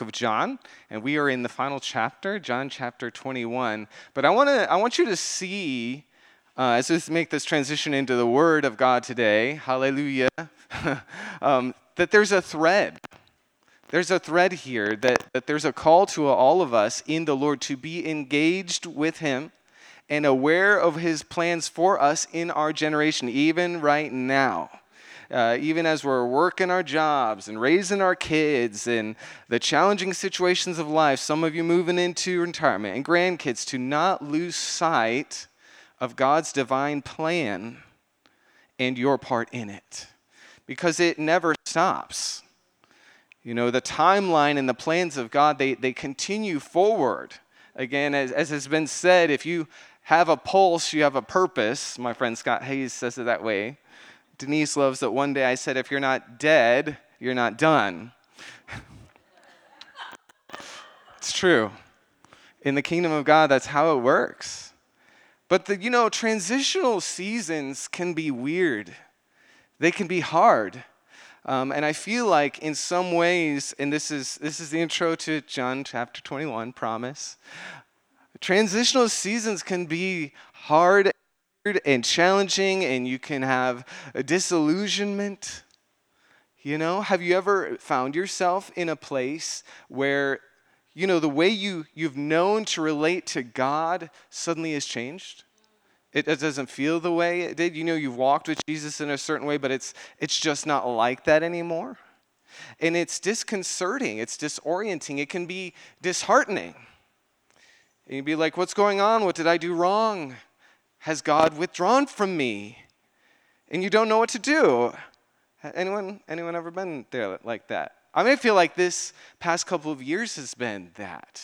of John, and we are in the final chapter, John chapter 21. But I want to I want you to see uh, as we make this transition into the Word of God today, Hallelujah, um, that there's a thread. There's a thread here that, that there's a call to all of us in the Lord to be engaged with Him and aware of His plans for us in our generation, even right now uh, even as we're working our jobs and raising our kids and the challenging situations of life, some of you moving into retirement and grandkids, to not lose sight of God's divine plan and your part in it because it never stops. You know, the timeline and the plans of God, they, they continue forward. Again, as, as has been said, if you have a pulse, you have a purpose. My friend Scott Hayes says it that way. Denise loves that one day I said, if you're not dead, you're not done. it's true. In the kingdom of God, that's how it works. But the, you know, transitional seasons can be weird. They can be hard. Um, and I feel like in some ways, and this is this is the intro to John chapter 21, promise. Transitional seasons can be hard and challenging, and you can have a disillusionment. You know, have you ever found yourself in a place where, you know, the way you, you've known to relate to God suddenly has changed? It, it doesn't feel the way it did. You know, you've walked with Jesus in a certain way, but it's, it's just not like that anymore. And it's disconcerting, it's disorienting, it can be disheartening. And you'd be like, What's going on? What did I do wrong? Has God withdrawn from me? And you don't know what to do. Anyone, anyone ever been there like that? I I feel like this past couple of years has been that.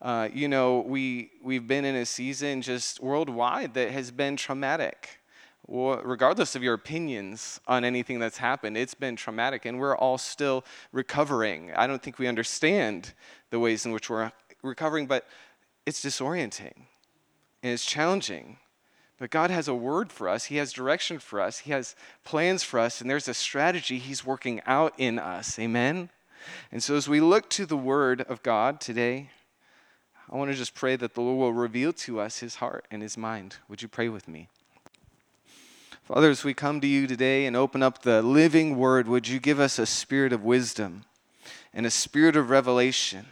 Uh, you know, we, we've been in a season just worldwide that has been traumatic. Well, regardless of your opinions on anything that's happened, it's been traumatic, and we're all still recovering. I don't think we understand the ways in which we're recovering, but it's disorienting and it's challenging. But God has a word for us, He has direction for us, He has plans for us, and there's a strategy He's working out in us. Amen? And so as we look to the word of God today, I want to just pray that the Lord will reveal to us His heart and His mind. Would you pray with me? Father, as we come to you today and open up the living word, would you give us a spirit of wisdom and a spirit of revelation?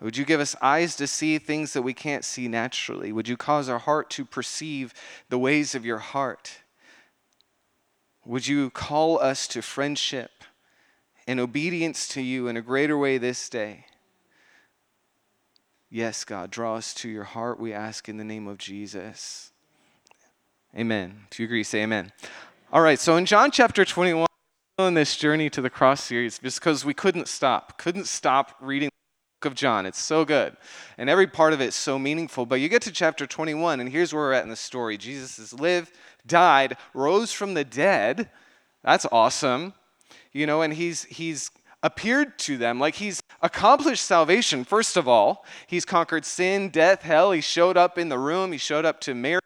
Would you give us eyes to see things that we can't see naturally? Would you cause our heart to perceive the ways of your heart? Would you call us to friendship and obedience to you in a greater way this day? Yes, God, draw us to your heart, we ask in the name of Jesus. Amen. If you agree, say amen. All right, so in John chapter 21, in this journey to the cross series, just because we couldn't stop, couldn't stop reading of John. It's so good. And every part of it is so meaningful. But you get to chapter 21, and here's where we're at in the story Jesus has lived, died, rose from the dead. That's awesome. You know, and he's, he's appeared to them like he's accomplished salvation, first of all. He's conquered sin, death, hell. He showed up in the room, he showed up to Mary.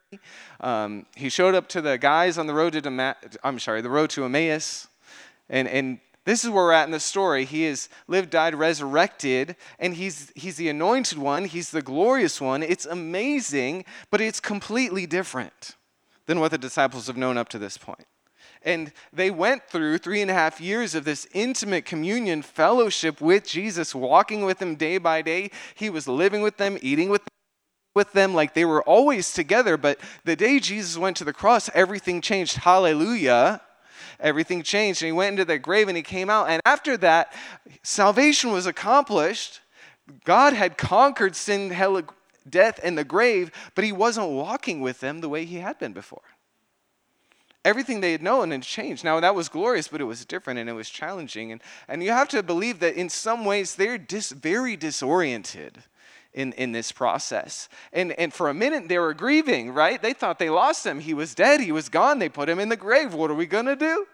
Um, he showed up to the guys on the road to Dema- I'm sorry, the road to Emmaus. And, and this is where we're at in the story. He has lived, died, resurrected, and he's, he's the anointed one. He's the glorious one. It's amazing, but it's completely different than what the disciples have known up to this point. And they went through three and a half years of this intimate communion, fellowship with Jesus, walking with him day by day. He was living with them, eating with them with them like they were always together, but the day Jesus went to the cross, everything changed. Hallelujah everything changed. And he went into the grave and he came out. And after that, salvation was accomplished. God had conquered sin, hell, death, and the grave, but he wasn't walking with them the way he had been before. Everything they had known had changed. Now, that was glorious, but it was different and it was challenging. And, and you have to believe that in some ways they're dis, very disoriented in, in this process. And, and for a minute, they were grieving, right? They thought they lost him. He was dead, he was gone. They put him in the grave. What are we going to do?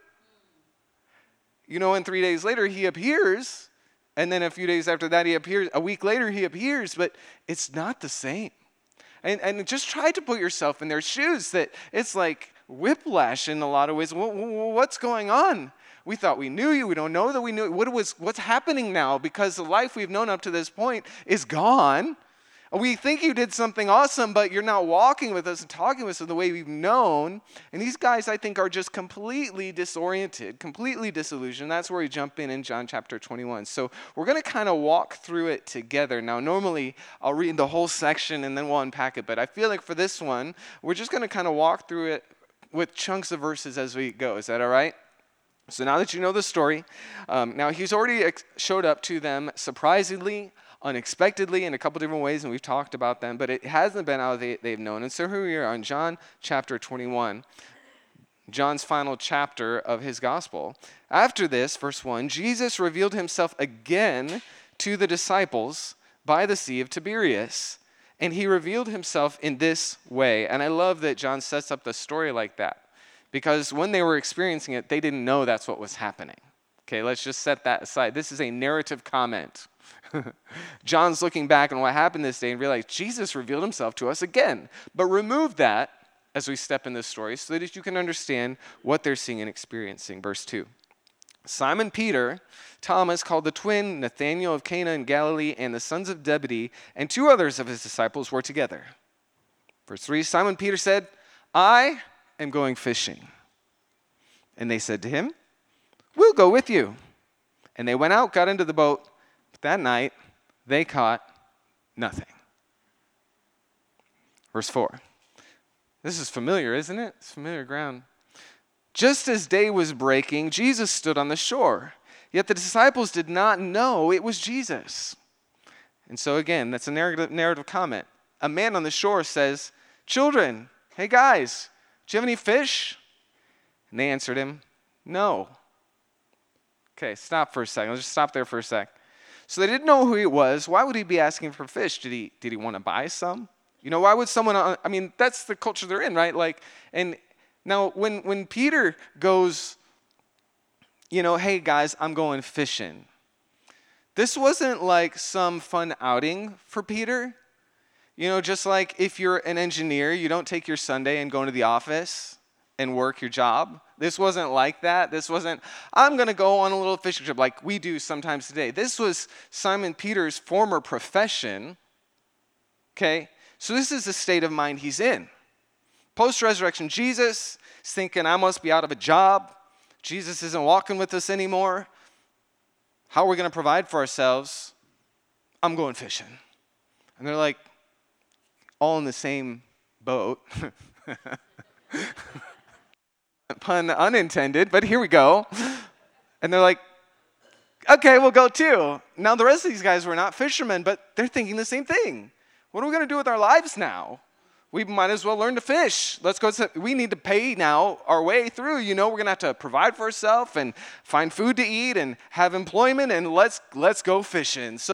You know, and three days later, he appears. And then a few days after that, he appears. A week later, he appears, but it's not the same. And, and just try to put yourself in their shoes that it's like whiplash in a lot of ways. What's going on? We thought we knew you. We don't know that we knew. What was, what's happening now? Because the life we've known up to this point is gone. We think you did something awesome, but you're not walking with us and talking with us in the way we've known. And these guys, I think, are just completely disoriented, completely disillusioned. That's where we jump in in John chapter 21. So we're going to kind of walk through it together. Now, normally I'll read the whole section and then we'll unpack it, but I feel like for this one, we're just going to kind of walk through it with chunks of verses as we go. Is that all right? So now that you know the story, um, now he's already ex- showed up to them surprisingly unexpectedly in a couple different ways, and we've talked about them, but it hasn't been how they, they've known. And so here we are on John chapter 21, John's final chapter of his gospel. After this, verse 1, Jesus revealed himself again to the disciples by the Sea of Tiberias. And he revealed himself in this way. And I love that John sets up the story like that because when they were experiencing it, they didn't know that's what was happening. Okay, let's just set that aside. This is a narrative comment. John's looking back on what happened this day and realized Jesus revealed himself to us again. But remove that as we step in this story so that you can understand what they're seeing and experiencing. Verse 2. Simon Peter, Thomas called the twin, Nathanael of Cana in Galilee, and the sons of Zebedee, and two others of his disciples were together. Verse 3 Simon Peter said, I am going fishing. And they said to him, We'll go with you. And they went out, got into the boat, that night, they caught nothing. Verse 4. This is familiar, isn't it? It's familiar ground. Just as day was breaking, Jesus stood on the shore. Yet the disciples did not know it was Jesus. And so, again, that's a narrative, narrative comment. A man on the shore says, Children, hey guys, do you have any fish? And they answered him, No. Okay, stop for a second. Let's just stop there for a sec. So they didn't know who he was. Why would he be asking for fish? Did he, did he want to buy some? You know, why would someone, uh, I mean, that's the culture they're in, right? Like, and now when, when Peter goes, you know, hey guys, I'm going fishing. This wasn't like some fun outing for Peter. You know, just like if you're an engineer, you don't take your Sunday and go into the office and work your job. This wasn't like that. This wasn't, I'm going to go on a little fishing trip like we do sometimes today. This was Simon Peter's former profession. Okay? So this is the state of mind he's in. Post resurrection, Jesus is thinking, I must be out of a job. Jesus isn't walking with us anymore. How are we going to provide for ourselves? I'm going fishing. And they're like, all in the same boat. Pun unintended, but here we go. And they're like, okay, we'll go too. Now, the rest of these guys were not fishermen, but they're thinking the same thing. What are we going to do with our lives now? We might as well learn to fish. Let's go. To, we need to pay now our way through. You know, we're going to have to provide for ourselves and find food to eat and have employment, and let's let's go fishing. So,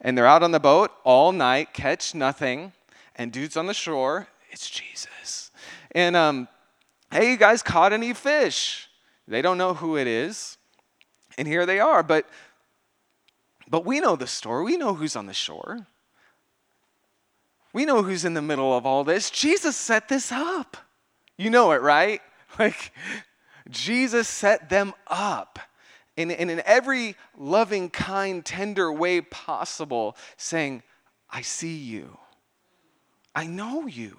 and they're out on the boat all night, catch nothing, and dudes on the shore. It's Jesus. And um, hey, you guys caught any fish? They don't know who it is. And here they are. But, but we know the story. We know who's on the shore. We know who's in the middle of all this. Jesus set this up. You know it, right? Like, Jesus set them up. And, and in every loving, kind, tender way possible, saying, I see you. I know you.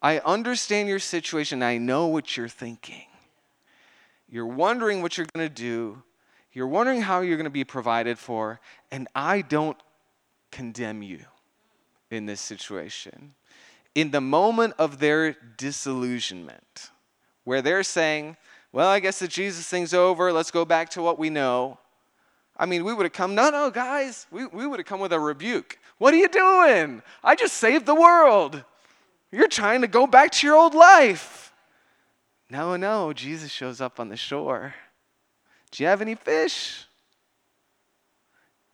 I understand your situation. I know what you're thinking. You're wondering what you're going to do. You're wondering how you're going to be provided for. And I don't condemn you in this situation. In the moment of their disillusionment, where they're saying, well, I guess the Jesus thing's over. Let's go back to what we know. I mean, we would have come, no, no, guys, we, we would have come with a rebuke. What are you doing? I just saved the world. You're trying to go back to your old life. No, no, Jesus shows up on the shore. Do you have any fish?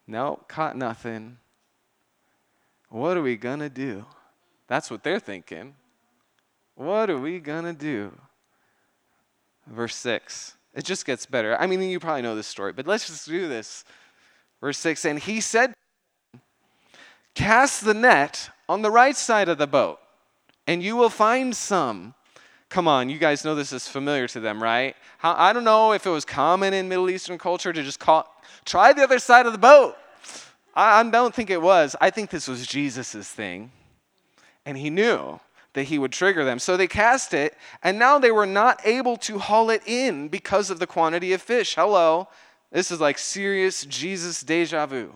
No, caught nothing. What are we going to do? That's what they're thinking. What are we going to do? Verse 6. It just gets better. I mean, you probably know this story, but let's just do this. Verse 6 And he said, Cast the net on the right side of the boat, and you will find some. Come on, you guys know this is familiar to them, right? I don't know if it was common in Middle Eastern culture to just call, try the other side of the boat. I, I don't think it was. I think this was Jesus' thing. And he knew that he would trigger them. So they cast it, and now they were not able to haul it in because of the quantity of fish. Hello. This is like serious Jesus deja vu.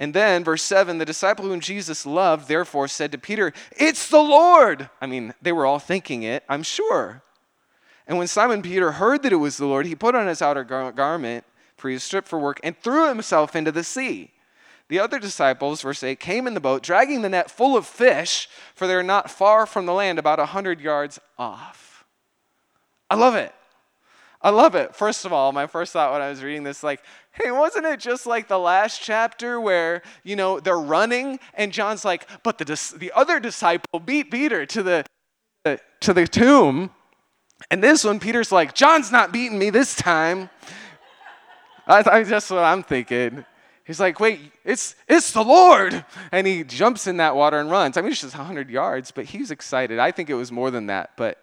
And then, verse 7 the disciple whom Jesus loved, therefore, said to Peter, It's the Lord. I mean, they were all thinking it, I'm sure. And when Simon Peter heard that it was the Lord, he put on his outer gar- garment, for he was stripped for work, and threw himself into the sea. The other disciples, verse 8, came in the boat, dragging the net full of fish, for they were not far from the land, about a 100 yards off. I love it. I love it. First of all, my first thought when I was reading this, like, hey, wasn't it just like the last chapter where, you know, they're running and John's like, but the, the other disciple beat Peter to the, to the tomb. And this one, Peter's like, John's not beating me this time. I, I, that's what I'm thinking. He's like, wait, it's, it's the Lord. And he jumps in that water and runs. I mean, it's just 100 yards, but he's excited. I think it was more than that. But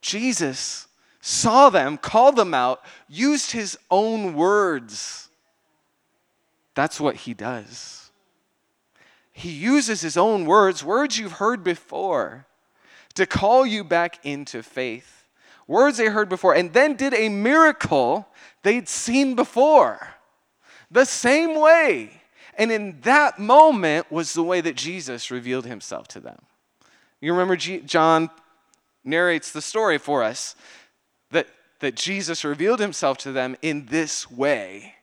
Jesus saw them, called them out, used his own words. That's what he does. He uses his own words, words you've heard before, to call you back into faith. Words they heard before, and then did a miracle they'd seen before. The same way. And in that moment was the way that Jesus revealed himself to them. You remember G- John narrates the story for us that, that Jesus revealed himself to them in this way.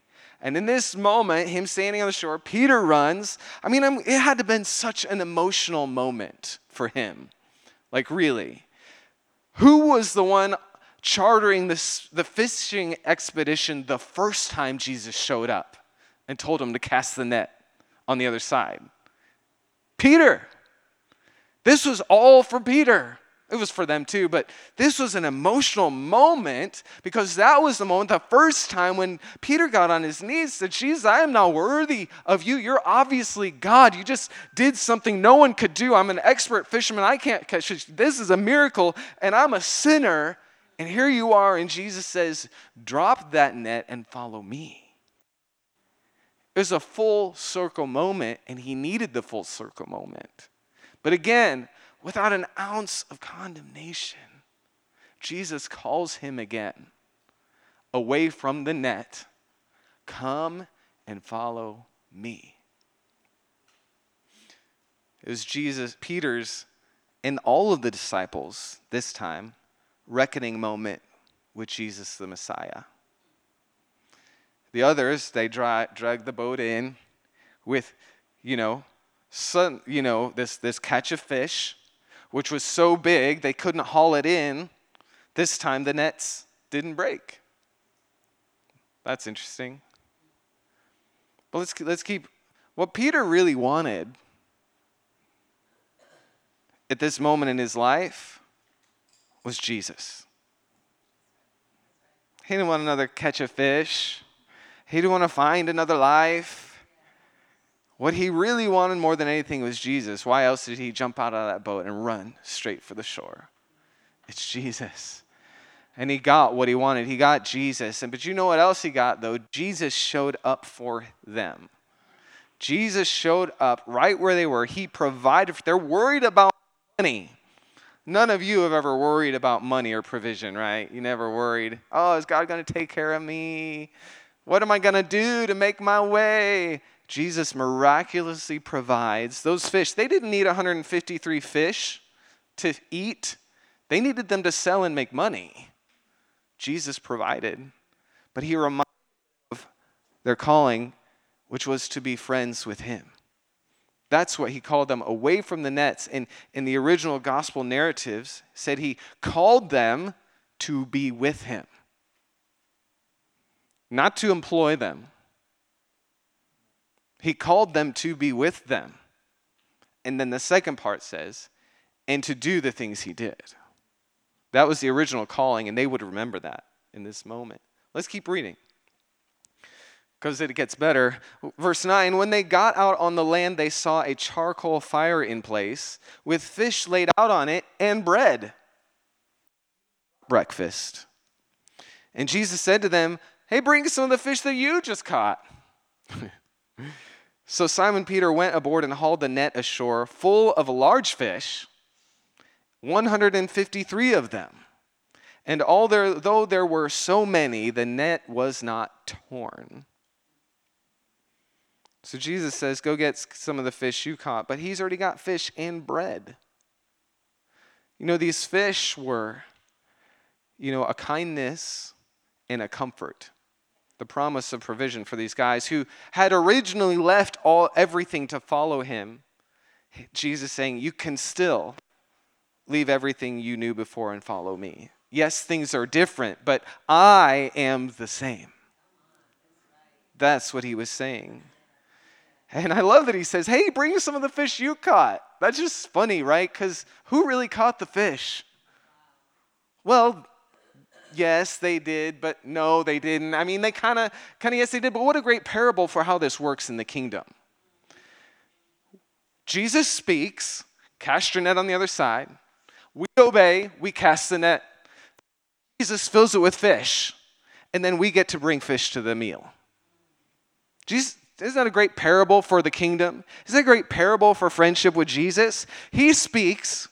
And in this moment, him standing on the shore, Peter runs. I mean, it had to have been such an emotional moment for him. Like, really. Who was the one chartering this, the fishing expedition the first time Jesus showed up and told him to cast the net on the other side? Peter. This was all for Peter. It was for them too, but this was an emotional moment because that was the moment, the first time when Peter got on his knees, said, Jesus, I am not worthy of you. You're obviously God. You just did something no one could do. I'm an expert fisherman. I can't catch fish. This is a miracle, and I'm a sinner. And here you are, and Jesus says, Drop that net and follow me. It was a full circle moment, and he needed the full circle moment. But again, without an ounce of condemnation. Jesus calls him again away from the net. Come and follow me. It was Jesus, Peter's, and all of the disciples this time, reckoning moment with Jesus the Messiah. The others, they dra- dragged the boat in with, you know, you know, this, this catch of fish which was so big they couldn't haul it in. This time the nets didn't break. That's interesting. But let's, let's keep what Peter really wanted at this moment in his life was Jesus. He didn't want another catch of fish. He didn't want to find another life. What he really wanted more than anything was Jesus. Why else did he jump out of that boat and run straight for the shore? It's Jesus. And he got what he wanted. He got Jesus. And but you know what else he got though? Jesus showed up for them. Jesus showed up right where they were. He provided. They're worried about money. None of you have ever worried about money or provision, right? You never worried, oh, is God going to take care of me? What am I going to do to make my way? Jesus miraculously provides those fish. They didn't need 153 fish to eat, they needed them to sell and make money. Jesus provided, but he reminded of their calling, which was to be friends with him. That's what he called them away from the nets. And in the original gospel narratives, said he called them to be with him, not to employ them he called them to be with them. And then the second part says, and to do the things he did. That was the original calling, and they would remember that in this moment. Let's keep reading because it gets better. Verse 9 When they got out on the land, they saw a charcoal fire in place with fish laid out on it and bread. breakfast. And Jesus said to them, Hey, bring some of the fish that you just caught. so Simon Peter went aboard and hauled the net ashore full of large fish, 153 of them. And although there were so many, the net was not torn. So Jesus says, Go get some of the fish you caught, but he's already got fish and bread. You know, these fish were, you know, a kindness and a comfort. The promise of provision for these guys who had originally left all everything to follow him. Jesus saying, You can still leave everything you knew before and follow me. Yes, things are different, but I am the same. That's what he was saying. And I love that he says, Hey, bring some of the fish you caught. That's just funny, right? Because who really caught the fish? Well, yes, they did, but no, they didn't. I mean, they kind of, kind of, yes, they did, but what a great parable for how this works in the kingdom. Jesus speaks, cast your net on the other side. We obey, we cast the net. Jesus fills it with fish, and then we get to bring fish to the meal. Jesus, isn't that a great parable for the kingdom? Isn't that a great parable for friendship with Jesus? He speaks,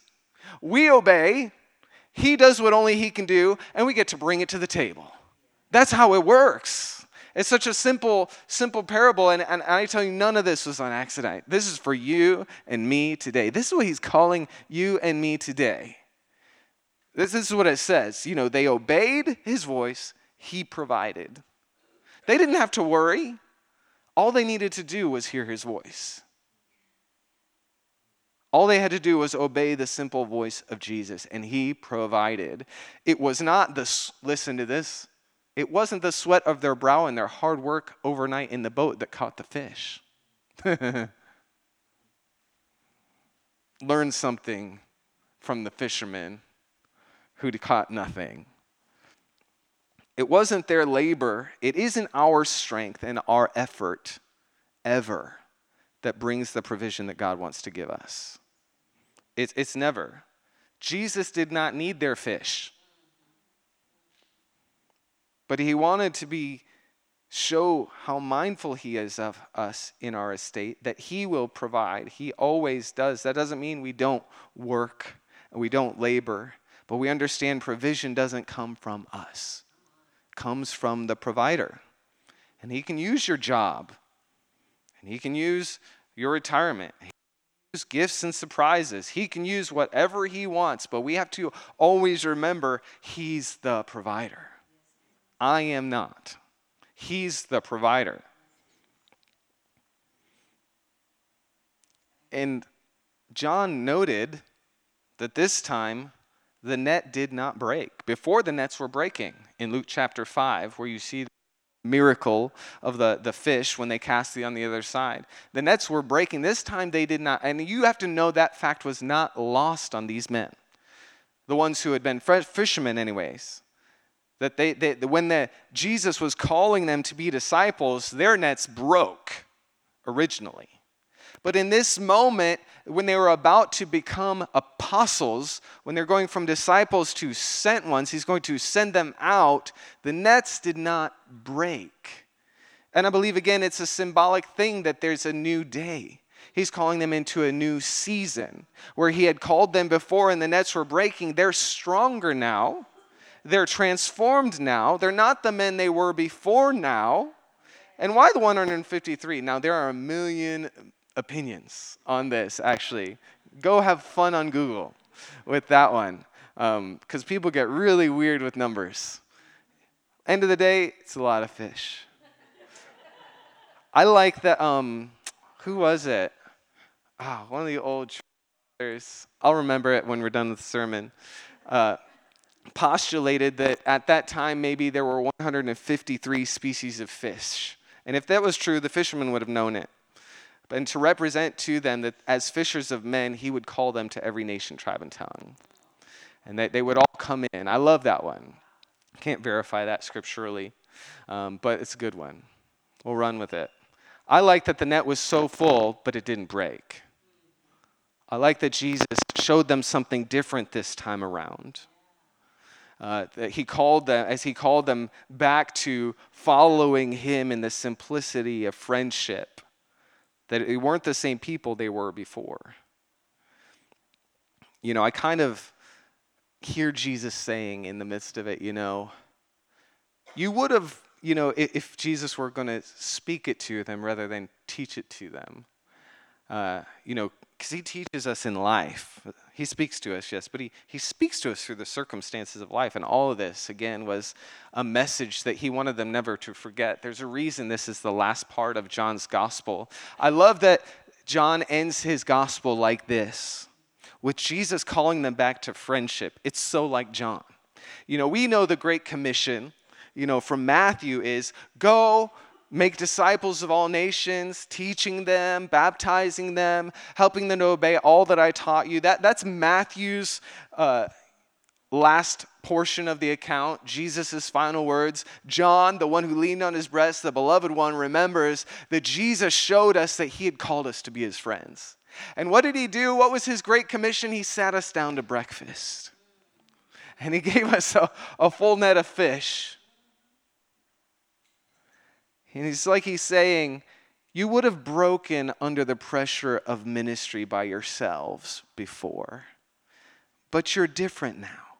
we obey, he does what only he can do, and we get to bring it to the table. That's how it works. It's such a simple, simple parable, and, and I tell you, none of this was on accident. This is for you and me today. This is what he's calling you and me today. This, this is what it says. You know, they obeyed his voice, he provided. They didn't have to worry. All they needed to do was hear his voice. All they had to do was obey the simple voice of Jesus, and he provided. It was not the, listen to this, it wasn't the sweat of their brow and their hard work overnight in the boat that caught the fish. Learn something from the fishermen who caught nothing. It wasn't their labor, it isn't our strength and our effort ever that brings the provision that God wants to give us. It's, it's never. Jesus did not need their fish. But he wanted to be show how mindful he is of us in our estate, that he will provide. He always does. That doesn't mean we don't work and we don't labor, but we understand provision doesn't come from us comes from the provider. And he can use your job, and he can use your retirement. Use gifts and surprises. He can use whatever he wants, but we have to always remember he's the provider. I am not. He's the provider. And John noted that this time the net did not break. Before the nets were breaking in Luke chapter 5, where you see miracle of the, the fish when they cast it on the other side. The nets were breaking. This time they did not. And you have to know that fact was not lost on these men, the ones who had been fishermen, anyways. That they, they when the, Jesus was calling them to be disciples, their nets broke originally. But in this moment, when they were about to become apostles, when they're going from disciples to sent ones, he's going to send them out, the nets did not break. And I believe, again, it's a symbolic thing that there's a new day. He's calling them into a new season where he had called them before and the nets were breaking. They're stronger now. They're transformed now. They're not the men they were before now. And why the 153? Now, there are a million opinions on this, actually. Go have fun on Google with that one, because um, people get really weird with numbers. End of the day, it's a lot of fish. I like that. Um, who was it? Oh, one of the old. I'll remember it when we're done with the sermon. Uh, postulated that at that time maybe there were 153 species of fish. And if that was true, the fishermen would have known it and to represent to them that as fishers of men, he would call them to every nation, tribe, and tongue. And that they would all come in. I love that one. Can't verify that scripturally, um, but it's a good one. We'll run with it. I like that the net was so full, but it didn't break. I like that Jesus showed them something different this time around. Uh, that he called them, as he called them back to following him in the simplicity of friendship, that they weren't the same people they were before. You know, I kind of hear Jesus saying in the midst of it, you know, you would have, you know, if Jesus were going to speak it to them rather than teach it to them, uh, you know, because he teaches us in life. He speaks to us, yes, but he, he speaks to us through the circumstances of life. And all of this, again, was a message that he wanted them never to forget. There's a reason this is the last part of John's gospel. I love that John ends his gospel like this with Jesus calling them back to friendship. It's so like John. You know, we know the Great Commission, you know, from Matthew is go make disciples of all nations, teaching them, baptizing them, helping them to obey all that I taught you. That, that's Matthew's uh, last portion of the account, Jesus' final words. John, the one who leaned on his breast, the beloved one, remembers that Jesus showed us that he had called us to be his friends. And what did he do? What was his great commission? He sat us down to breakfast. And he gave us a, a full net of fish. And it's like he's saying, You would have broken under the pressure of ministry by yourselves before, but you're different now.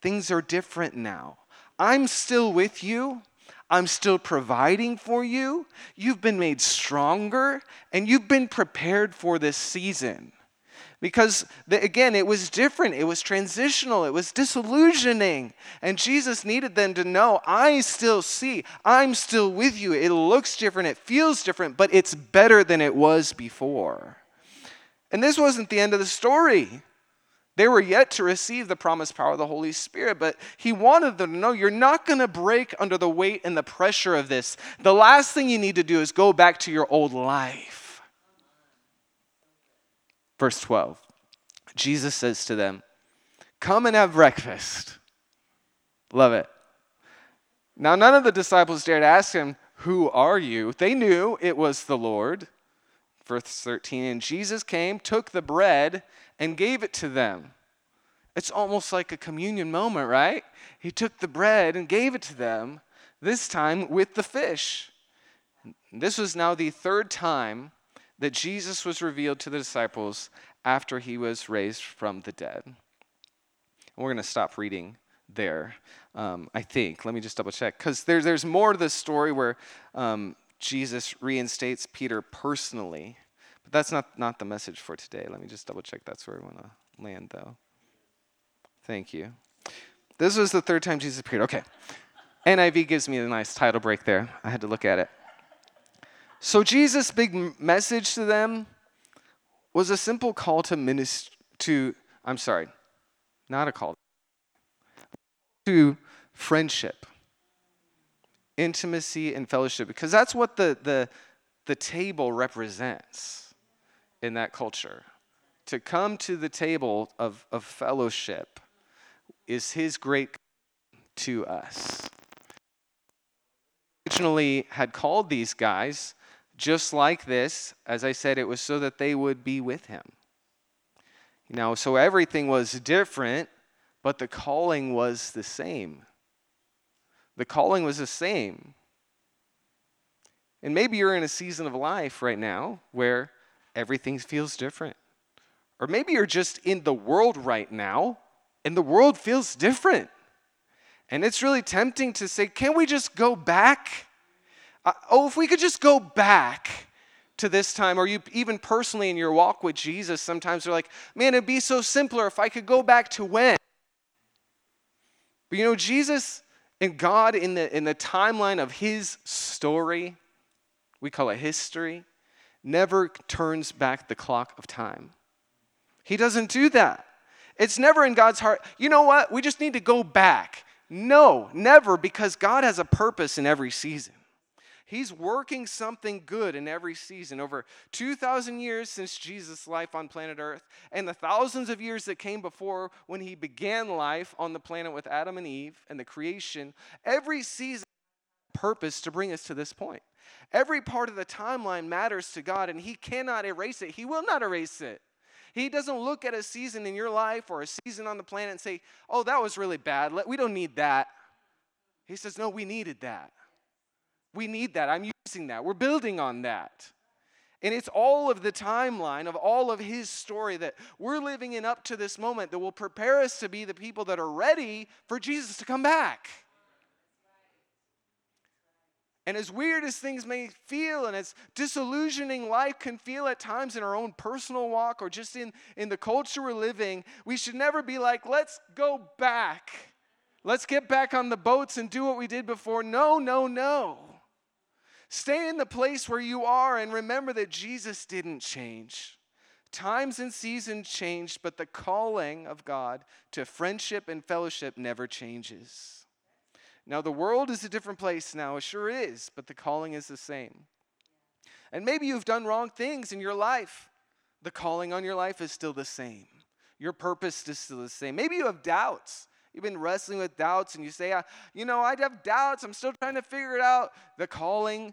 Things are different now. I'm still with you. I'm still providing for you. You've been made stronger and you've been prepared for this season. Because, again, it was different. It was transitional. It was disillusioning. And Jesus needed them to know I still see, I'm still with you. It looks different, it feels different, but it's better than it was before. And this wasn't the end of the story. They were yet to receive the promised power of the Holy Spirit, but he wanted them to know you're not going to break under the weight and the pressure of this. The last thing you need to do is go back to your old life. Verse 12 Jesus says to them, Come and have breakfast. Love it. Now, none of the disciples dared ask him, Who are you? They knew it was the Lord. Verse 13 And Jesus came, took the bread, and gave it to them. It's almost like a communion moment, right? He took the bread and gave it to them, this time with the fish. This was now the third time that Jesus was revealed to the disciples after he was raised from the dead. And we're going to stop reading there, um, I think. Let me just double check. Because there's, there's more to this story where um, Jesus reinstates Peter personally but that's not, not the message for today. Let me just double check that's where we want to land, though. Thank you. This was the third time Jesus appeared. Okay. NIV gives me a nice title break there. I had to look at it. So, Jesus' big message to them was a simple call to minister, to, I'm sorry, not a call, to friendship, intimacy, and fellowship, because that's what the, the, the table represents in that culture. To come to the table of, of fellowship is his great to us. Originally had called these guys just like this. As I said, it was so that they would be with him. You know, so everything was different, but the calling was the same. The calling was the same. And maybe you're in a season of life right now where everything feels different. Or maybe you're just in the world right now and the world feels different. And it's really tempting to say, can we just go back? Oh, if we could just go back to this time, or you even personally in your walk with Jesus, sometimes you're like, man, it'd be so simpler if I could go back to when. But you know, Jesus and God in the, in the timeline of his story, we call it history, never turns back the clock of time. He doesn't do that. It's never in God's heart. You know what? We just need to go back. No, never, because God has a purpose in every season. He's working something good in every season. Over 2,000 years since Jesus' life on planet Earth, and the thousands of years that came before when he began life on the planet with Adam and Eve and the creation, every season purpose to bring us to this point. Every part of the timeline matters to God, and He cannot erase it. He will not erase it. He doesn't look at a season in your life or a season on the planet and say, oh, that was really bad. We don't need that. He says, no, we needed that. We need that. I'm using that. We're building on that. And it's all of the timeline of all of his story that we're living in up to this moment that will prepare us to be the people that are ready for Jesus to come back. And as weird as things may feel, and as disillusioning life can feel at times in our own personal walk or just in, in the culture we're living, we should never be like, let's go back. Let's get back on the boats and do what we did before. No, no, no. Stay in the place where you are and remember that Jesus didn't change. Times and seasons changed, but the calling of God to friendship and fellowship never changes. Now, the world is a different place now, it sure is, but the calling is the same. And maybe you've done wrong things in your life. The calling on your life is still the same. Your purpose is still the same. Maybe you have doubts. You've been wrestling with doubts and you say, you know, I have doubts. I'm still trying to figure it out. The calling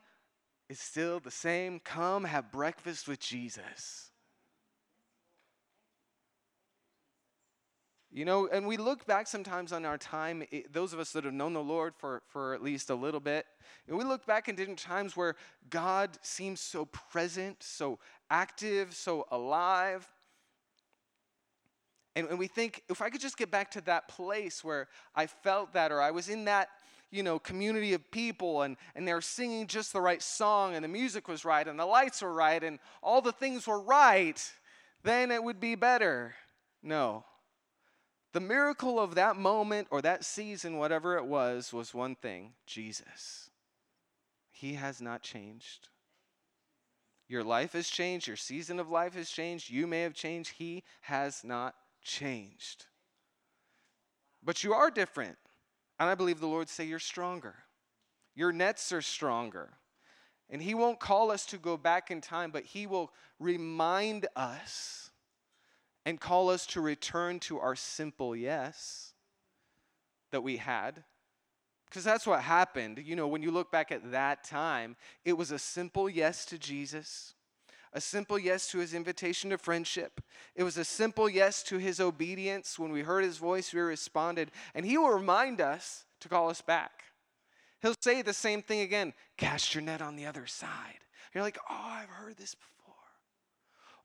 is still the same. Come have breakfast with Jesus. You know, and we look back sometimes on our time, it, those of us that have known the Lord for, for at least a little bit, and we look back in different times where God seems so present, so active, so alive. And, and we think, if I could just get back to that place where I felt that, or I was in that, you know, community of people, and, and they were singing just the right song, and the music was right, and the lights were right, and all the things were right, then it would be better. No. The miracle of that moment or that season, whatever it was, was one thing Jesus. He has not changed. Your life has changed. Your season of life has changed. You may have changed. He has not changed. But you are different. And I believe the Lord say you're stronger. Your nets are stronger. And He won't call us to go back in time, but He will remind us and call us to return to our simple yes that we had. Because that's what happened. You know, when you look back at that time, it was a simple yes to Jesus, a simple yes to his invitation to friendship. It was a simple yes to his obedience. When we heard his voice, we responded. And he will remind us to call us back. He'll say the same thing again cast your net on the other side. You're like, oh, I've heard this before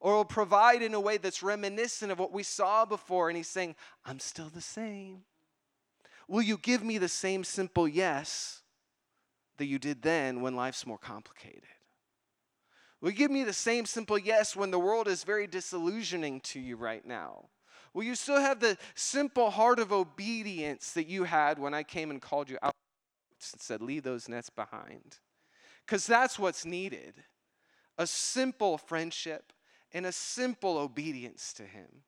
or he'll provide in a way that's reminiscent of what we saw before. And he's saying, I'm still the same. Will you give me the same simple yes that you did then when life's more complicated? Will you give me the same simple yes when the world is very disillusioning to you right now? Will you still have the simple heart of obedience that you had when I came and called you out and said, Leave those nets behind? Because that's what's needed a simple friendship, and a simple obedience to Him.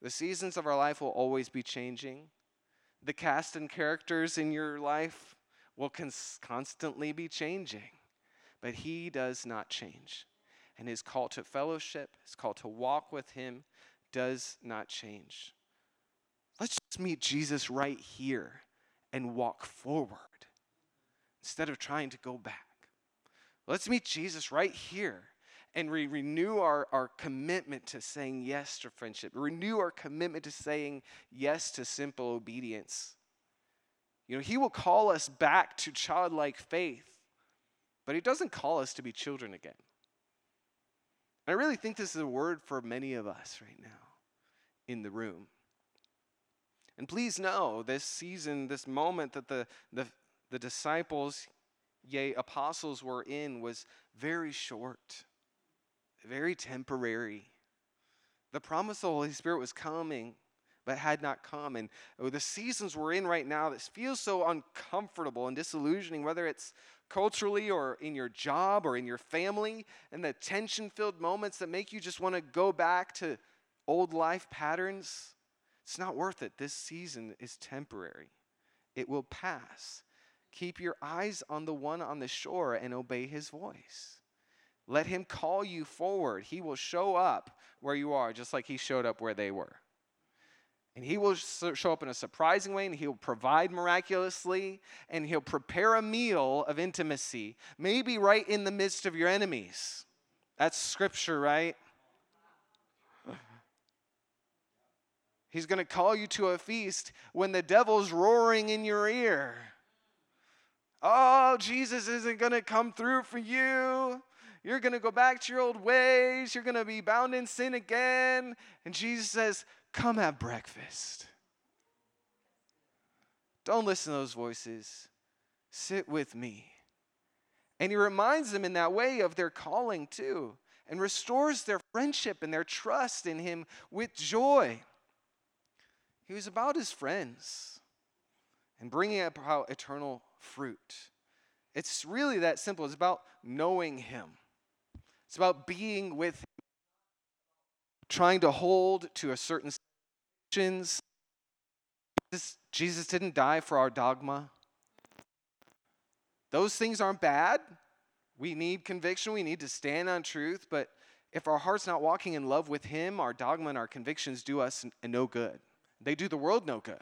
The seasons of our life will always be changing. The cast and characters in your life will cons- constantly be changing, but He does not change. And His call to fellowship, His call to walk with Him, does not change. Let's just meet Jesus right here and walk forward instead of trying to go back. Let's meet Jesus right here and we renew our, our commitment to saying yes to friendship, renew our commitment to saying yes to simple obedience. You know, He will call us back to childlike faith, but He doesn't call us to be children again. And I really think this is a word for many of us right now in the room. And please know this season, this moment that the, the, the disciples, yea, apostles were in was very short very temporary. The promise of the Holy Spirit was coming, but had not come. And oh, the seasons we're in right now, this feels so uncomfortable and disillusioning, whether it's culturally or in your job or in your family, and the tension filled moments that make you just want to go back to old life patterns. It's not worth it. This season is temporary, it will pass. Keep your eyes on the one on the shore and obey his voice. Let him call you forward. He will show up where you are, just like he showed up where they were. And he will show up in a surprising way, and he'll provide miraculously, and he'll prepare a meal of intimacy, maybe right in the midst of your enemies. That's scripture, right? He's going to call you to a feast when the devil's roaring in your ear. Oh, Jesus isn't going to come through for you. You're going to go back to your old ways. You're going to be bound in sin again. And Jesus says, Come have breakfast. Don't listen to those voices. Sit with me. And he reminds them in that way of their calling too, and restores their friendship and their trust in him with joy. He was about his friends and bringing about eternal fruit. It's really that simple. It's about knowing him, it's about being with trying to hold to a certain situations. Jesus didn't die for our dogma. Those things aren't bad. We need conviction, we need to stand on truth, but if our heart's not walking in love with Him, our dogma and our convictions do us no good. They do the world no good.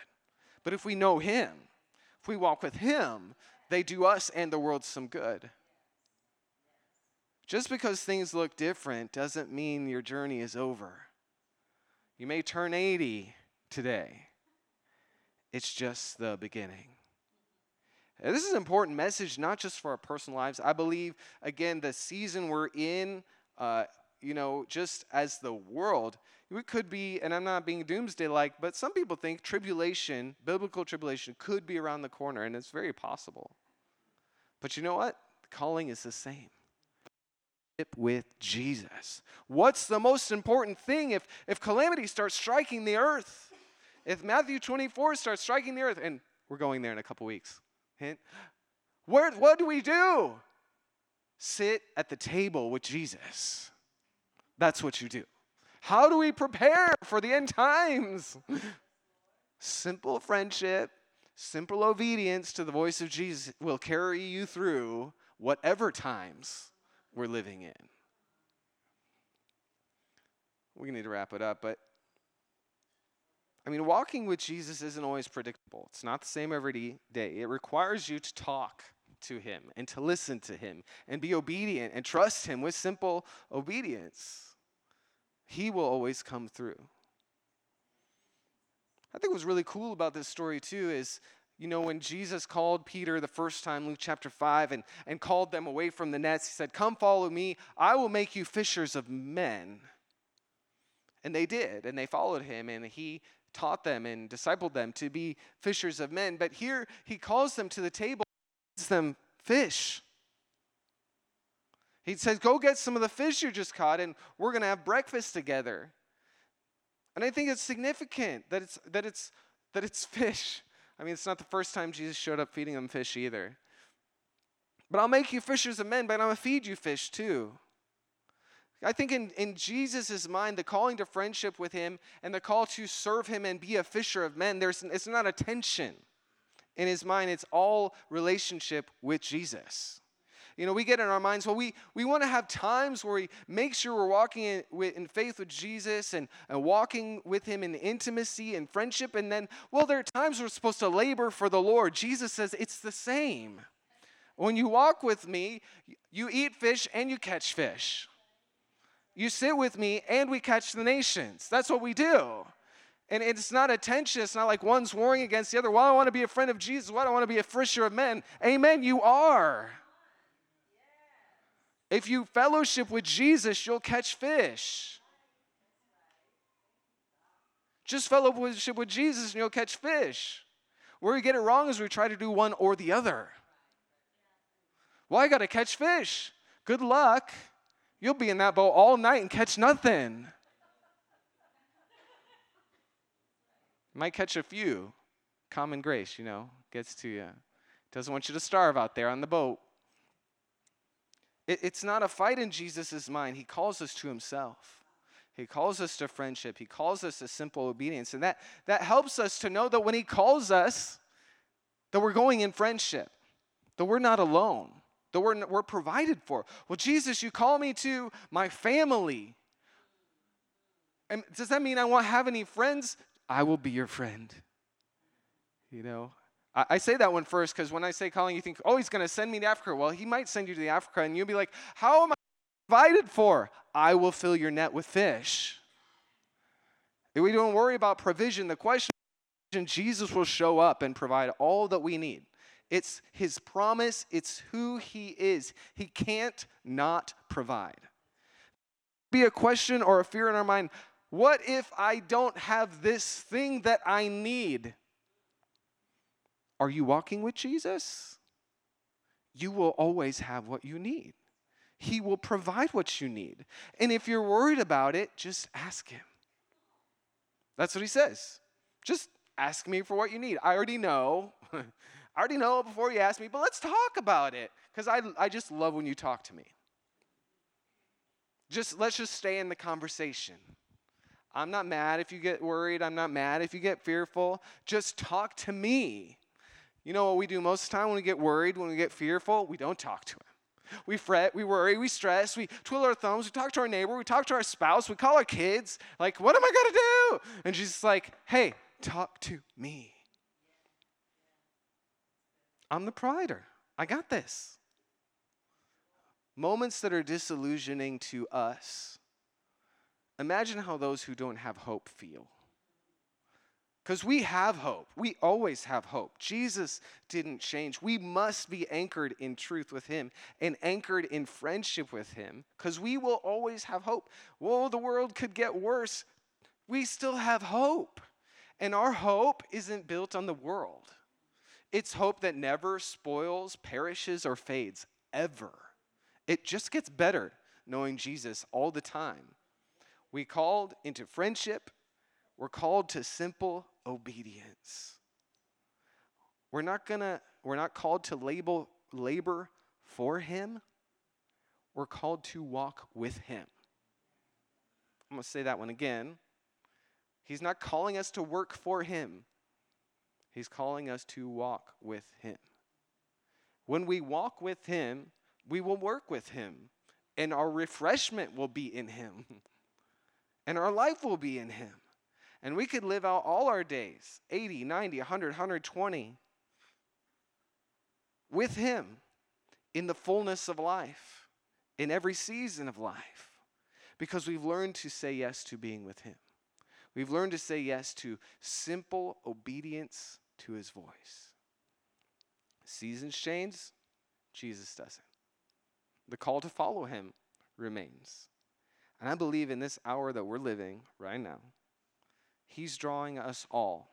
But if we know Him, if we walk with Him, they do us and the world some good. Just because things look different doesn't mean your journey is over. You may turn 80 today, it's just the beginning. This is an important message, not just for our personal lives. I believe, again, the season we're in, uh, you know, just as the world, we could be, and I'm not being doomsday like, but some people think tribulation, biblical tribulation, could be around the corner, and it's very possible. But you know what? The calling is the same with Jesus. What's the most important thing if, if calamity starts striking the earth? If Matthew 24 starts striking the earth, and we're going there in a couple weeks. Hint. Where, what do we do? Sit at the table with Jesus. That's what you do. How do we prepare for the end times? Simple friendship, simple obedience to the voice of Jesus will carry you through whatever times we're living in. We need to wrap it up, but I mean, walking with Jesus isn't always predictable. It's not the same every day. It requires you to talk to him and to listen to him and be obedient and trust him with simple obedience. He will always come through. I think what's really cool about this story, too, is you know, when Jesus called Peter the first time, Luke chapter 5, and, and called them away from the nets, he said, Come follow me, I will make you fishers of men. And they did, and they followed him, and he taught them and discipled them to be fishers of men. But here he calls them to the table, gives them fish. He says, Go get some of the fish you just caught, and we're going to have breakfast together. And I think it's significant that it's, that, it's, that it's fish. I mean, it's not the first time Jesus showed up feeding them fish either. But I'll make you fishers of men, but I'm going to feed you fish too. I think in, in Jesus' mind, the calling to friendship with him and the call to serve him and be a fisher of men, there's, it's not a tension. In his mind, it's all relationship with Jesus. You know, we get in our minds, well, we, we want to have times where we make sure we're walking in, in faith with Jesus and, and walking with him in intimacy and friendship. And then, well, there are times we're supposed to labor for the Lord. Jesus says it's the same. When you walk with me, you eat fish and you catch fish. You sit with me and we catch the nations. That's what we do. And it's not a tension. It's not like one's warring against the other. Well, I want to be a friend of Jesus. Well, I want to be a fisher of men. Amen. You are. If you fellowship with Jesus, you'll catch fish. Just fellowship with Jesus and you'll catch fish. Where we get it wrong is we try to do one or the other. Well, I got to catch fish. Good luck. You'll be in that boat all night and catch nothing. Might catch a few. Common grace, you know, gets to you. Doesn't want you to starve out there on the boat. It, it's not a fight in Jesus' mind. He calls us to himself. He calls us to friendship. He calls us to simple obedience. And that, that helps us to know that when he calls us, that we're going in friendship, that we're not alone that we're, we're provided for. Well, Jesus, you call me to my family. And does that mean I won't have any friends? I will be your friend. You know, I, say that one first because when I say calling, you think, oh, he's going to send me to Africa. Well, he might send you to the Africa, and you'll be like, how am I provided for? I will fill your net with fish. We don't worry about provision, the question Jesus will show up and provide all that we need. It's his promise, it's who he is. He can't not provide. Be a question or a fear in our mind what if I don't have this thing that I need? Are you walking with Jesus? You will always have what you need. He will provide what you need. And if you're worried about it, just ask Him. That's what He says. Just ask me for what you need. I already know. I already know before you ask me, but let's talk about it because I, I just love when you talk to me. Just let's just stay in the conversation. I'm not mad if you get worried. I'm not mad if you get fearful. Just talk to me. You know what we do most of the time when we get worried, when we get fearful? We don't talk to him. We fret, we worry, we stress, we twiddle our thumbs, we talk to our neighbor, we talk to our spouse, we call our kids, like, what am I gonna do? And she's like, hey, talk to me. I'm the provider. I got this. Moments that are disillusioning to us. Imagine how those who don't have hope feel. Because we have hope. We always have hope. Jesus didn't change. We must be anchored in truth with Him and anchored in friendship with Him because we will always have hope. Well, the world could get worse. We still have hope. And our hope isn't built on the world, it's hope that never spoils, perishes, or fades, ever. It just gets better knowing Jesus all the time. We called into friendship, we're called to simple obedience. We're not gonna, we're not called to label, labor for him. We're called to walk with him. I'm gonna say that one again. He's not calling us to work for him. He's calling us to walk with him. When we walk with him, we will work with him, and our refreshment will be in him, and our life will be in him. And we could live out all our days 80, 90, 100, 120 with Him in the fullness of life, in every season of life, because we've learned to say yes to being with Him. We've learned to say yes to simple obedience to His voice. Seasons change, Jesus doesn't. The call to follow Him remains. And I believe in this hour that we're living right now, He's drawing us all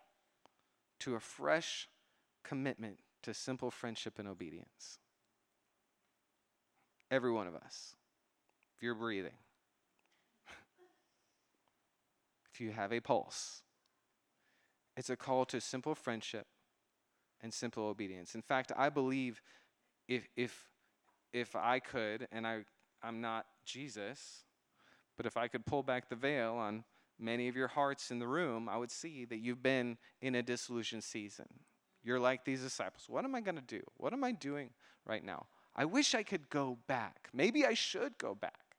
to a fresh commitment to simple friendship and obedience. Every one of us. If you're breathing, if you have a pulse, it's a call to simple friendship and simple obedience. In fact, I believe if, if, if I could, and I, I'm not Jesus, but if I could pull back the veil on many of your hearts in the room, I would see that you've been in a disillusioned season. You're like these disciples. What am I going to do? What am I doing right now? I wish I could go back. Maybe I should go back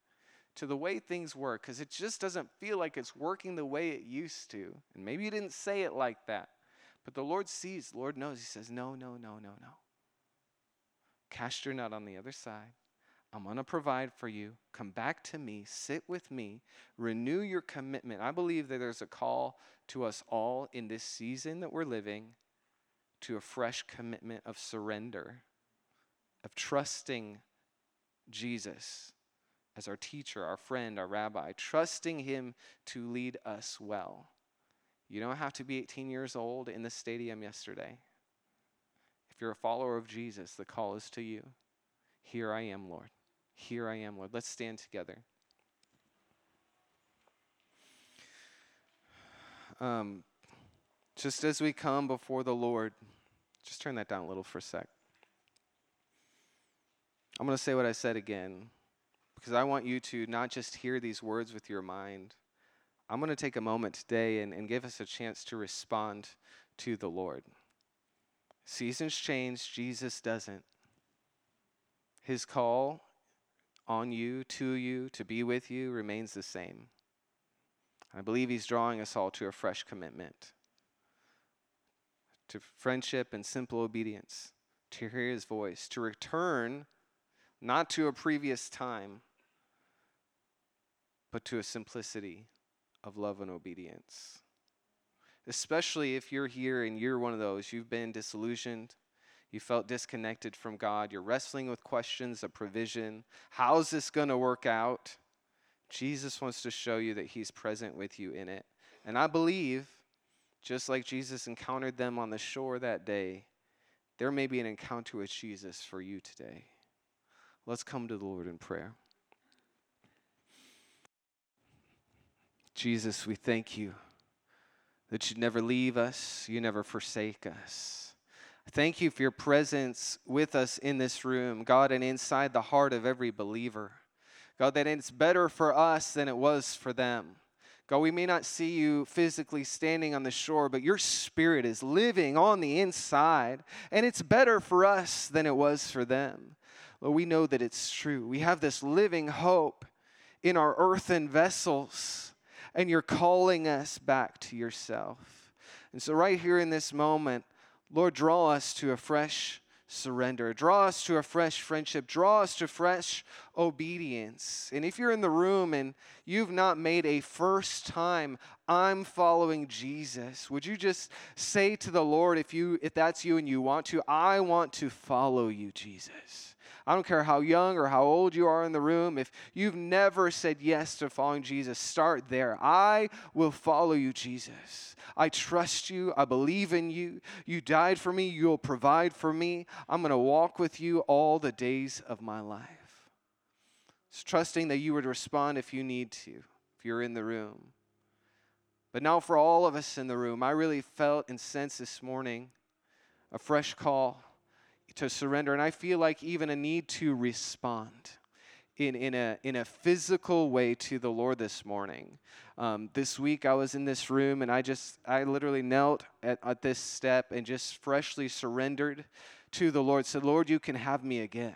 to the way things were because it just doesn't feel like it's working the way it used to. And maybe you didn't say it like that. But the Lord sees, Lord knows. He says, No, no, no, no, no. Cast your net on the other side. I'm going to provide for you. Come back to me, sit with me, renew your commitment. I believe that there's a call to us all in this season that we're living to a fresh commitment of surrender, of trusting Jesus as our teacher, our friend, our rabbi, trusting him to lead us well. You don't have to be 18 years old in the stadium yesterday. If you're a follower of Jesus, the call is to you. Here I am, Lord. Here I am, Lord. Let's stand together. Um, just as we come before the Lord, just turn that down a little for a sec. I'm going to say what I said again because I want you to not just hear these words with your mind. I'm going to take a moment today and, and give us a chance to respond to the Lord. Seasons change, Jesus doesn't. His call on you, to you, to be with you remains the same. I believe He's drawing us all to a fresh commitment to friendship and simple obedience, to hear His voice, to return not to a previous time, but to a simplicity of love and obedience. Especially if you're here and you're one of those, you've been disillusioned, you felt disconnected from God, you're wrestling with questions of provision. How's this going to work out? Jesus wants to show you that He's present with you in it. And I believe, just like Jesus encountered them on the shore that day, there may be an encounter with Jesus for you today. Let's come to the Lord in prayer. Jesus, we thank you that you never leave us, you never forsake us. Thank you for your presence with us in this room, God, and inside the heart of every believer. God, that it's better for us than it was for them. God, we may not see you physically standing on the shore, but your spirit is living on the inside, and it's better for us than it was for them. Lord, we know that it's true. We have this living hope in our earthen vessels, and you're calling us back to yourself. And so, right here in this moment, Lord, draw us to a fresh surrender. Draw us to a fresh friendship. Draw us to fresh obedience. And if you're in the room and you've not made a first time, I'm following Jesus, would you just say to the Lord, if you if that's you and you want to, I want to follow you, Jesus. I don't care how young or how old you are in the room. If you've never said yes to following Jesus, start there. I will follow you, Jesus. I trust you. I believe in you. You died for me. You'll provide for me. I'm going to walk with you all the days of my life. It's trusting that you would respond if you need to, if you're in the room. But now, for all of us in the room, I really felt and sensed this morning a fresh call to surrender. And I feel like even a need to respond in, in, a, in a physical way to the Lord this morning. Um, this week I was in this room and I just, I literally knelt at, at this step and just freshly surrendered to the Lord. Said, Lord, you can have me again.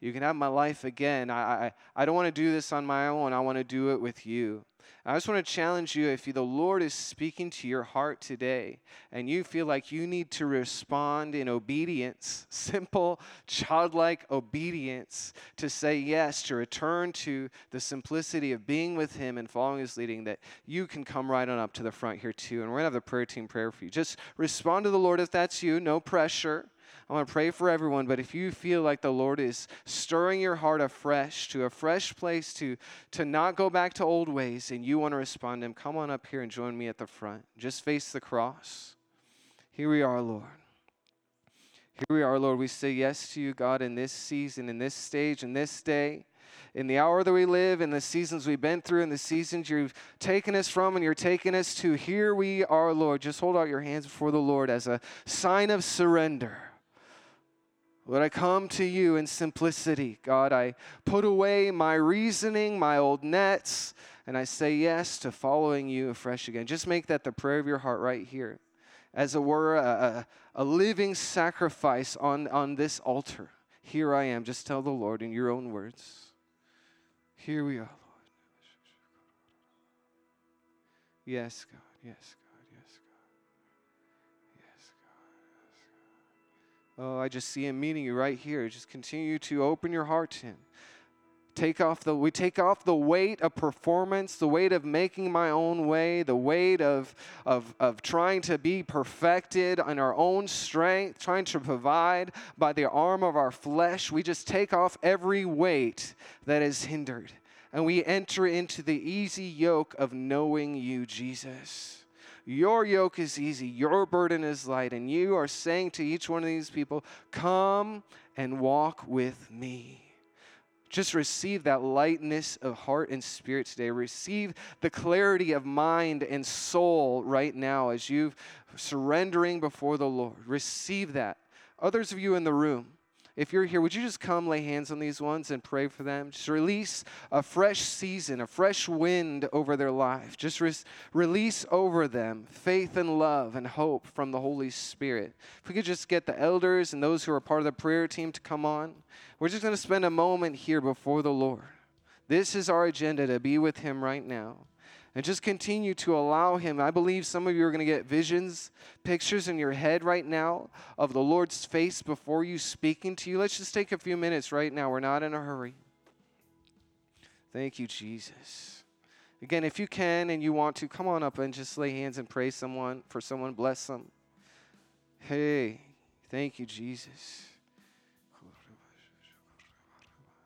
You can have my life again. I, I, I don't want to do this on my own. I want to do it with you. I just want to challenge you if the Lord is speaking to your heart today and you feel like you need to respond in obedience, simple, childlike obedience, to say yes, to return to the simplicity of being with Him and following His leading, that you can come right on up to the front here too. And we're going to have the prayer team prayer for you. Just respond to the Lord if that's you, no pressure. I want to pray for everyone, but if you feel like the Lord is stirring your heart afresh to a fresh place to, to not go back to old ways and you want to respond to Him, come on up here and join me at the front. Just face the cross. Here we are, Lord. Here we are, Lord. We say yes to you, God, in this season, in this stage, in this day, in the hour that we live, in the seasons we've been through, in the seasons you've taken us from and you're taking us to. Here we are, Lord. Just hold out your hands before the Lord as a sign of surrender. Lord, I come to you in simplicity. God, I put away my reasoning, my old nets, and I say yes to following you afresh again. Just make that the prayer of your heart right here. As it were, a, a, living sacrifice on, on this altar. Here I am. Just tell the Lord in your own words. Here we are, Lord. Yes, God. Yes, God. Oh, I just see him meeting you right here. Just continue to open your heart to him. Take off the we take off the weight of performance, the weight of making my own way, the weight of, of, of trying to be perfected on our own strength, trying to provide by the arm of our flesh. We just take off every weight that is hindered. And we enter into the easy yoke of knowing you, Jesus. Your yoke is easy, your burden is light. And you are saying to each one of these people, Come and walk with me. Just receive that lightness of heart and spirit today. Receive the clarity of mind and soul right now as you're surrendering before the Lord. Receive that. Others of you in the room, if you're here, would you just come lay hands on these ones and pray for them? Just release a fresh season, a fresh wind over their life. Just re- release over them faith and love and hope from the Holy Spirit. If we could just get the elders and those who are part of the prayer team to come on, we're just going to spend a moment here before the Lord. This is our agenda to be with Him right now and just continue to allow Him. I believe some of you are going to get visions, pictures in your head right now of the Lord's face before you speaking to you. Let's just take a few minutes right now. We're not in a hurry. Thank you, Jesus. Again, if you can and you want to, come on up and just lay hands and pray someone for someone, bless them. Hey, thank you, Jesus.